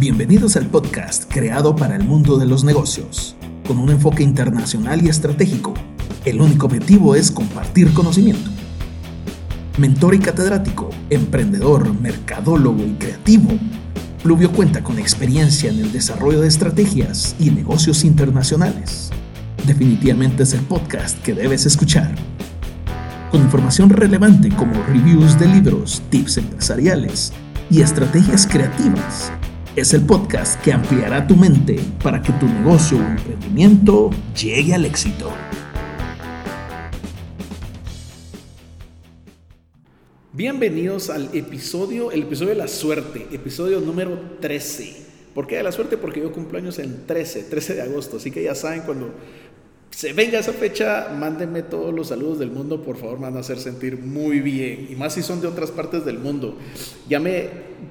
Bienvenidos al podcast creado para el mundo de los negocios, con un enfoque internacional y estratégico. El único objetivo es compartir conocimiento. Mentor y catedrático, emprendedor, mercadólogo y creativo, Pluvio cuenta con experiencia en el desarrollo de estrategias y negocios internacionales. Definitivamente es el podcast que debes escuchar. Con información relevante como reviews de libros, tips empresariales y estrategias creativas es el podcast que ampliará tu mente para que tu negocio o emprendimiento llegue al éxito. Bienvenidos al episodio, el episodio de la suerte, episodio número 13. ¿Por qué de la suerte? Porque yo cumplo años en 13, 13 de agosto, así que ya saben cuando se venga esa fecha, mándenme todos los saludos del mundo, por favor, me van a hacer sentir muy bien. Y más si son de otras partes del mundo. Ya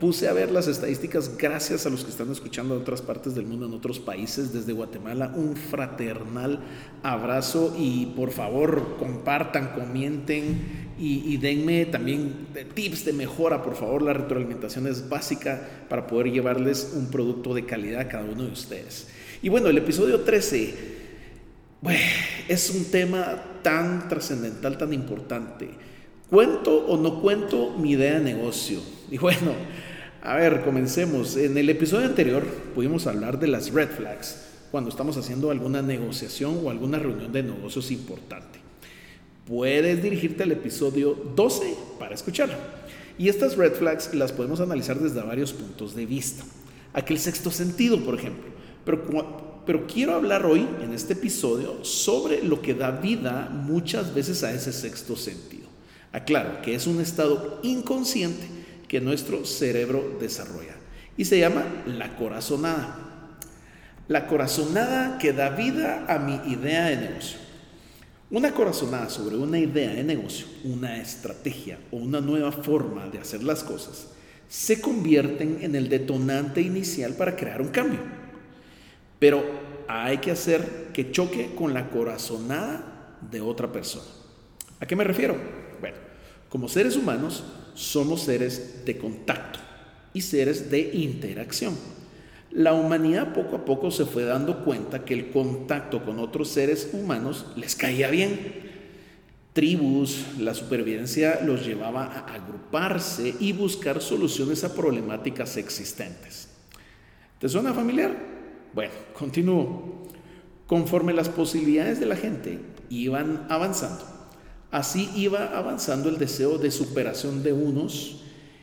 puse a ver las estadísticas gracias a los que están escuchando de otras partes del mundo, en otros países, desde Guatemala. Un fraternal abrazo y por favor compartan, comenten y, denme también tips de mejora, por favor. La retroalimentación es básica para poder llevarles un producto de calidad a cada uno de ustedes. Y bueno, el episodio 13 bueno, es un tema tan trascendental, tan importante. ¿Cuento o no cuento mi idea de negocio? Y bueno, a ver, comencemos. En el episodio anterior pudimos hablar de las red flags cuando estamos haciendo alguna negociación o alguna reunión de negocios importante. Puedes dirigirte al episodio 12 para escucharlo. Y estas red flags las podemos analizar desde varios puntos de vista. Aquel sexto sentido, por ejemplo. Pero pero quiero hablar hoy, en este episodio, sobre lo que da vida muchas veces a ese sexto sentido. Aclaro que es un estado inconsciente que nuestro cerebro desarrolla y se llama la corazonada. La corazonada que da vida a mi idea de negocio. Una corazonada sobre una idea de negocio, una estrategia o una nueva forma de hacer las cosas se convierten en el detonante inicial para crear un cambio. Pero hay que hacer que choque con la corazonada de otra persona. ¿A qué me refiero? Bueno, como seres humanos somos seres de contacto y seres de interacción. La humanidad poco a poco se fue dando cuenta que el contacto con otros seres humanos les caía bien. Tribus, la supervivencia los llevaba a agruparse y buscar soluciones a problemáticas existentes. ¿Te suena familiar? Bueno, continúo. Conforme las posibilidades de la gente iban avanzando, así iba avanzando el deseo de superación de unos.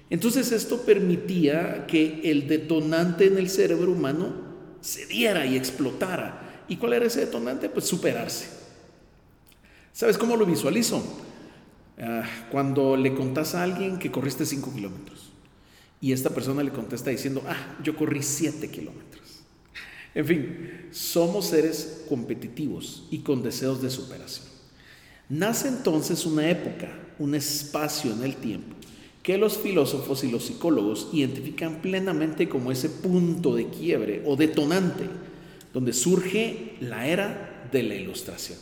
Entonces esto permitía que el detonante en el cerebro humano se diera y explotara. ¿Y cuál era ese detonante? Pues superarse. ¿Sabes cómo lo visualizo? Ah, cuando le contás a alguien que corriste 5 kilómetros y esta persona le contesta diciendo, ah, yo corrí 7 kilómetros. En fin, somos seres competitivos y con deseos de superación. Nace entonces una época, un espacio en el tiempo, que los filósofos y los psicólogos identifican plenamente como ese punto de quiebre o detonante, donde surge la era de la ilustración.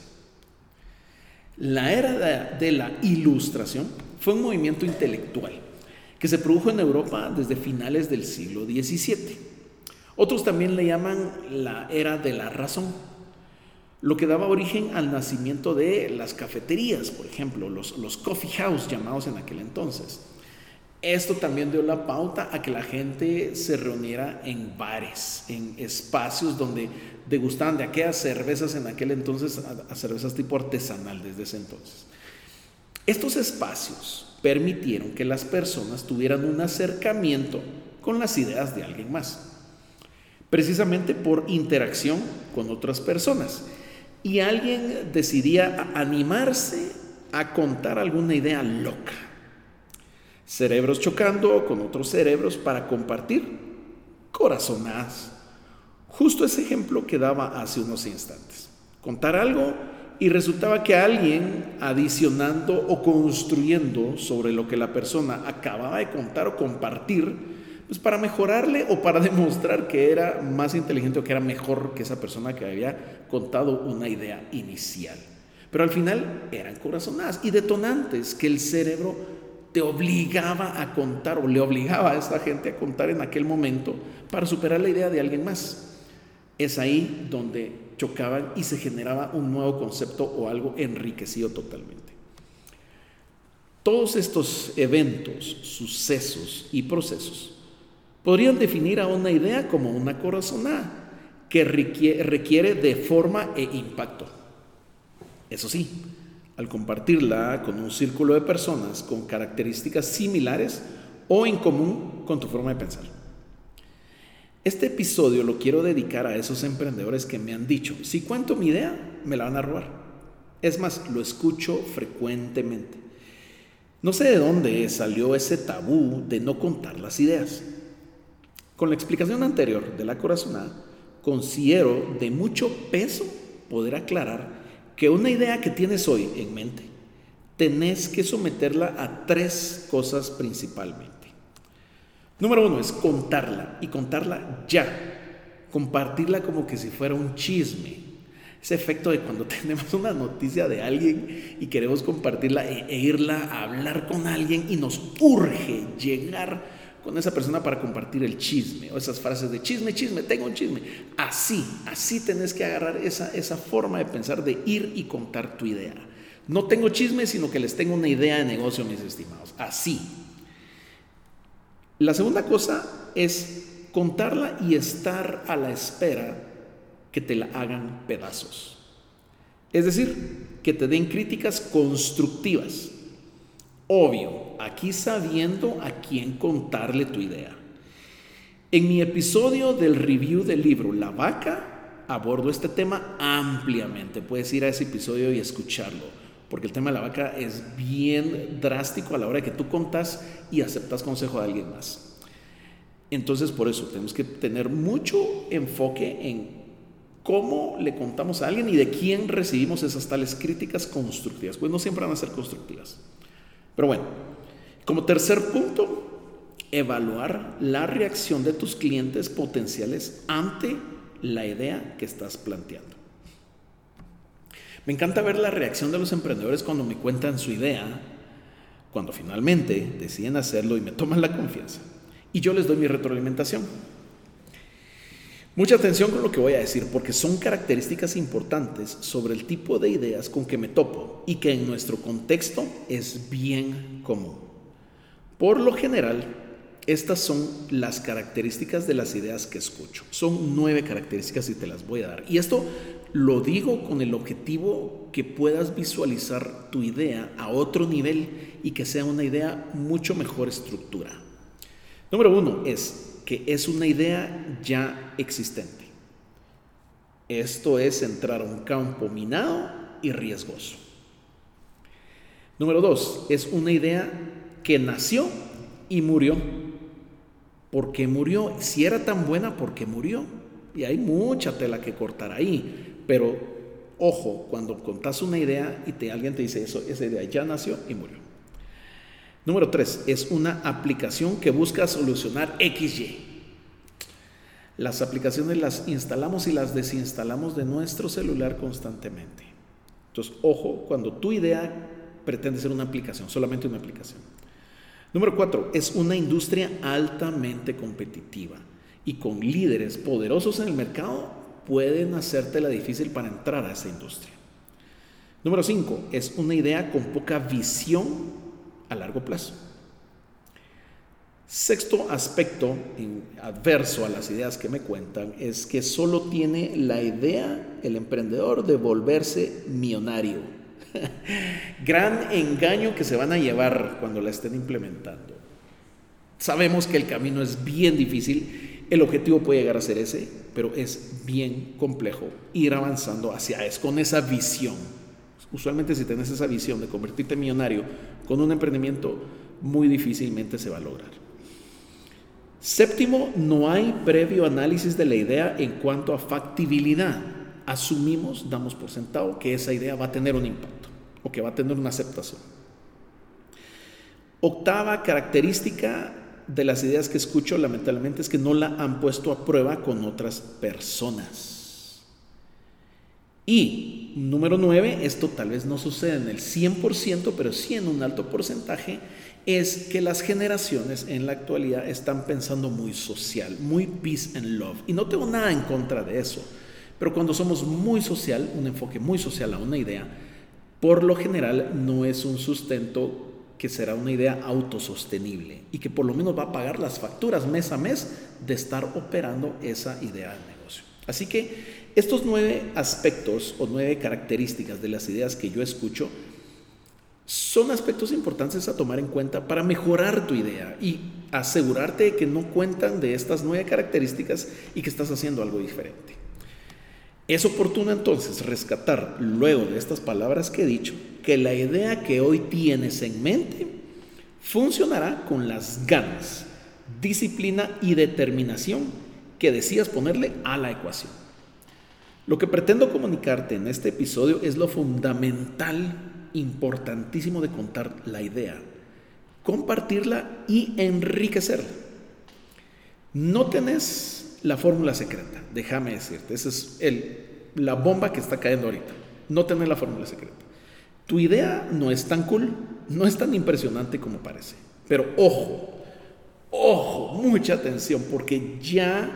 La era de la ilustración fue un movimiento intelectual que se produjo en Europa desde finales del siglo XVII otros también le llaman la era de la razón, lo que daba origen al nacimiento de las cafeterías, por ejemplo, los, los coffee house llamados en aquel entonces. Esto también dio la pauta a que la gente se reuniera en bares, en espacios donde degustaban de aquellas cervezas en aquel entonces, cervezas tipo artesanal desde ese entonces. Estos espacios permitieron que las personas tuvieran un acercamiento con las ideas de alguien más precisamente por interacción con otras personas. Y alguien decidía animarse a contar alguna idea loca. Cerebros chocando con otros cerebros para compartir corazonadas. Justo ese ejemplo que daba hace unos instantes. Contar algo y resultaba que alguien adicionando o construyendo sobre lo que la persona acababa de contar o compartir, pues para mejorarle o para demostrar que era más inteligente o que era mejor que esa persona que había contado una idea inicial. Pero al final eran corazonadas y detonantes que el cerebro te obligaba a contar o le obligaba a esta gente a contar en aquel momento para superar la idea de alguien más. Es ahí donde chocaban y se generaba un nuevo concepto o algo enriquecido totalmente. Todos estos eventos, sucesos y procesos podrían definir a una idea como una corazonada que requiere de forma e impacto. Eso sí, al compartirla con un círculo de personas con características similares o en común con tu forma de pensar. Este episodio lo quiero dedicar a esos emprendedores que me han dicho, si cuento mi idea, me la van a robar. Es más, lo escucho frecuentemente. No sé de dónde salió ese tabú de no contar las ideas. Con la explicación anterior de la corazonada, considero de mucho peso poder aclarar que una idea que tienes hoy en mente, tenés que someterla a tres cosas principalmente. Número uno es contarla y contarla ya, compartirla como que si fuera un chisme. Ese efecto de cuando tenemos una noticia de alguien y queremos compartirla e, e irla a hablar con alguien y nos urge llegar con esa persona para compartir el chisme o esas frases de chisme, chisme, tengo un chisme. Así, así tenés que agarrar esa, esa forma de pensar de ir y contar tu idea. No tengo chisme, sino que les tengo una idea de negocio, mis estimados. Así. La segunda cosa es contarla y estar a la espera que te la hagan pedazos. Es decir, que te den críticas constructivas Obvio, aquí sabiendo a quién contarle tu idea. En mi episodio del review del libro La vaca, abordo este tema ampliamente. Puedes ir a ese episodio y escucharlo, porque el tema de la vaca es bien drástico a la hora que tú contas y aceptas consejo de alguien más. Entonces, por eso tenemos que tener mucho enfoque en cómo le contamos a alguien y de quién recibimos esas tales críticas constructivas. Pues no siempre van a ser constructivas. Pero bueno, como tercer punto, evaluar la reacción de tus clientes potenciales ante la idea que estás planteando. Me encanta ver la reacción de los emprendedores cuando me cuentan su idea, cuando finalmente deciden hacerlo y me toman la confianza. Y yo les doy mi retroalimentación. Mucha atención con lo que voy a decir porque son características importantes sobre el tipo de ideas con que me topo y que en nuestro contexto es bien común. Por lo general, estas son las características de las ideas que escucho. Son nueve características y te las voy a dar. Y esto lo digo con el objetivo que puedas visualizar tu idea a otro nivel y que sea una idea mucho mejor estructura. Número uno es que es una idea ya existente. Esto es entrar a un campo minado y riesgoso. Número dos, es una idea que nació y murió. ¿Por qué murió? Si era tan buena, ¿por qué murió? Y hay mucha tela que cortar ahí. Pero ojo, cuando contás una idea y te, alguien te dice eso, esa idea ya nació y murió. Número tres, es una aplicación que busca solucionar XY. Las aplicaciones las instalamos y las desinstalamos de nuestro celular constantemente. Entonces, ojo, cuando tu idea pretende ser una aplicación, solamente una aplicación. Número cuatro, es una industria altamente competitiva y con líderes poderosos en el mercado pueden hacértela difícil para entrar a esa industria. Número cinco, es una idea con poca visión a largo plazo. Sexto aspecto adverso a las ideas que me cuentan es que solo tiene la idea el emprendedor de volverse millonario. Gran engaño que se van a llevar cuando la estén implementando. Sabemos que el camino es bien difícil, el objetivo puede llegar a ser ese, pero es bien complejo ir avanzando hacia eso, con esa visión. Usualmente si tienes esa visión de convertirte en millonario con un emprendimiento, muy difícilmente se va a lograr. Séptimo, no hay previo análisis de la idea en cuanto a factibilidad. Asumimos, damos por sentado que esa idea va a tener un impacto o que va a tener una aceptación. Octava característica de las ideas que escucho lamentablemente es que no la han puesto a prueba con otras personas. Y número 9, esto tal vez no sucede en el 100%, pero sí en un alto porcentaje, es que las generaciones en la actualidad están pensando muy social, muy peace and love. Y no tengo nada en contra de eso, pero cuando somos muy social, un enfoque muy social a una idea, por lo general no es un sustento que será una idea autosostenible y que por lo menos va a pagar las facturas mes a mes de estar operando esa idea de negocio. Así que estos nueve aspectos o nueve características de las ideas que yo escucho son aspectos importantes a tomar en cuenta para mejorar tu idea y asegurarte de que no cuentan de estas nueve características y que estás haciendo algo diferente. Es oportuno entonces rescatar, luego de estas palabras que he dicho, que la idea que hoy tienes en mente funcionará con las ganas, disciplina y determinación que decías ponerle a la ecuación. Lo que pretendo comunicarte en este episodio es lo fundamental, importantísimo de contar la idea, compartirla y enriquecerla. No tenés la fórmula secreta, déjame decirte, esa es el, la bomba que está cayendo ahorita. No tenés la fórmula secreta. Tu idea no es tan cool, no es tan impresionante como parece. Pero ojo, ojo, mucha atención, porque ya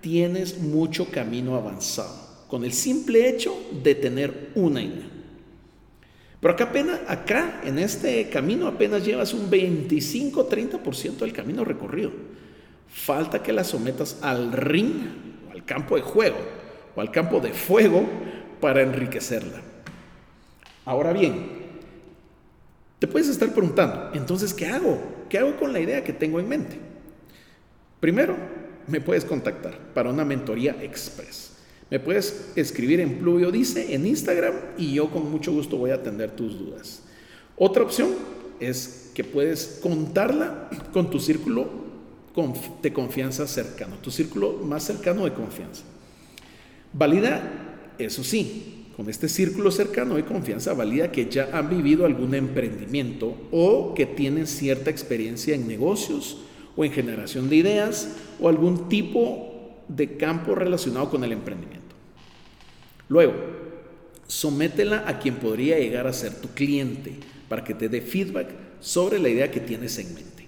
tienes mucho camino avanzado con el simple hecho de tener una idea. Pero acá apenas, acá en este camino apenas llevas un 25-30% del camino recorrido. Falta que la sometas al ring, o al campo de juego, o al campo de fuego para enriquecerla. Ahora bien, te puedes estar preguntando, entonces, ¿qué hago? ¿Qué hago con la idea que tengo en mente? Primero, me puedes contactar para una mentoría express. Me puedes escribir en Pluvio Dice en Instagram y yo con mucho gusto voy a atender tus dudas. Otra opción es que puedes contarla con tu círculo de confianza cercano, tu círculo más cercano de confianza. Valida, eso sí, con este círculo cercano de confianza valida que ya han vivido algún emprendimiento o que tienen cierta experiencia en negocios o en generación de ideas o algún tipo de campo relacionado con el emprendimiento. Luego, sométela a quien podría llegar a ser tu cliente para que te dé feedback sobre la idea que tienes en mente.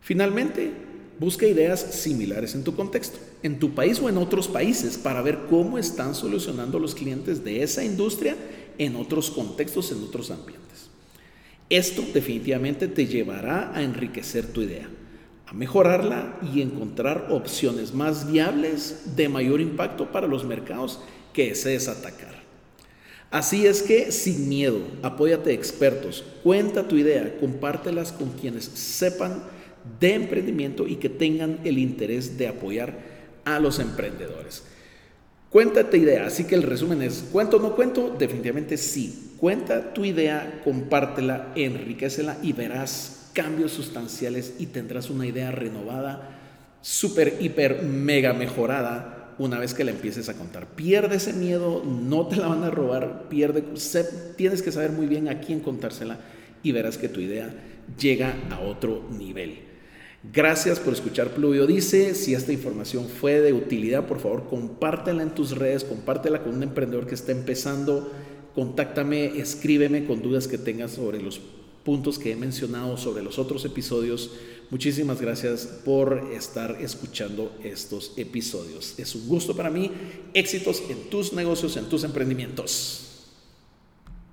Finalmente, Busca ideas similares en tu contexto, en tu país o en otros países, para ver cómo están solucionando los clientes de esa industria en otros contextos, en otros ambientes. Esto definitivamente te llevará a enriquecer tu idea, a mejorarla y encontrar opciones más viables de mayor impacto para los mercados que desees atacar. Así es que sin miedo, apóyate expertos, cuenta tu idea, compártelas con quienes sepan de emprendimiento y que tengan el interés de apoyar a los emprendedores. Cuéntate idea, así que el resumen es, ¿cuento o no cuento? Definitivamente sí. Cuenta tu idea, compártela, enriquecela y verás cambios sustanciales y tendrás una idea renovada, súper, hiper, mega mejorada una vez que la empieces a contar. Pierde ese miedo, no te la van a robar, pierde, tienes que saber muy bien a quién contársela y verás que tu idea llega a otro nivel. Gracias por escuchar Pluvio Dice. Si esta información fue de utilidad, por favor, compártela en tus redes, compártela con un emprendedor que está empezando. Contáctame, escríbeme con dudas que tengas sobre los puntos que he mencionado, sobre los otros episodios. Muchísimas gracias por estar escuchando estos episodios. Es un gusto para mí. Éxitos en tus negocios, en tus emprendimientos.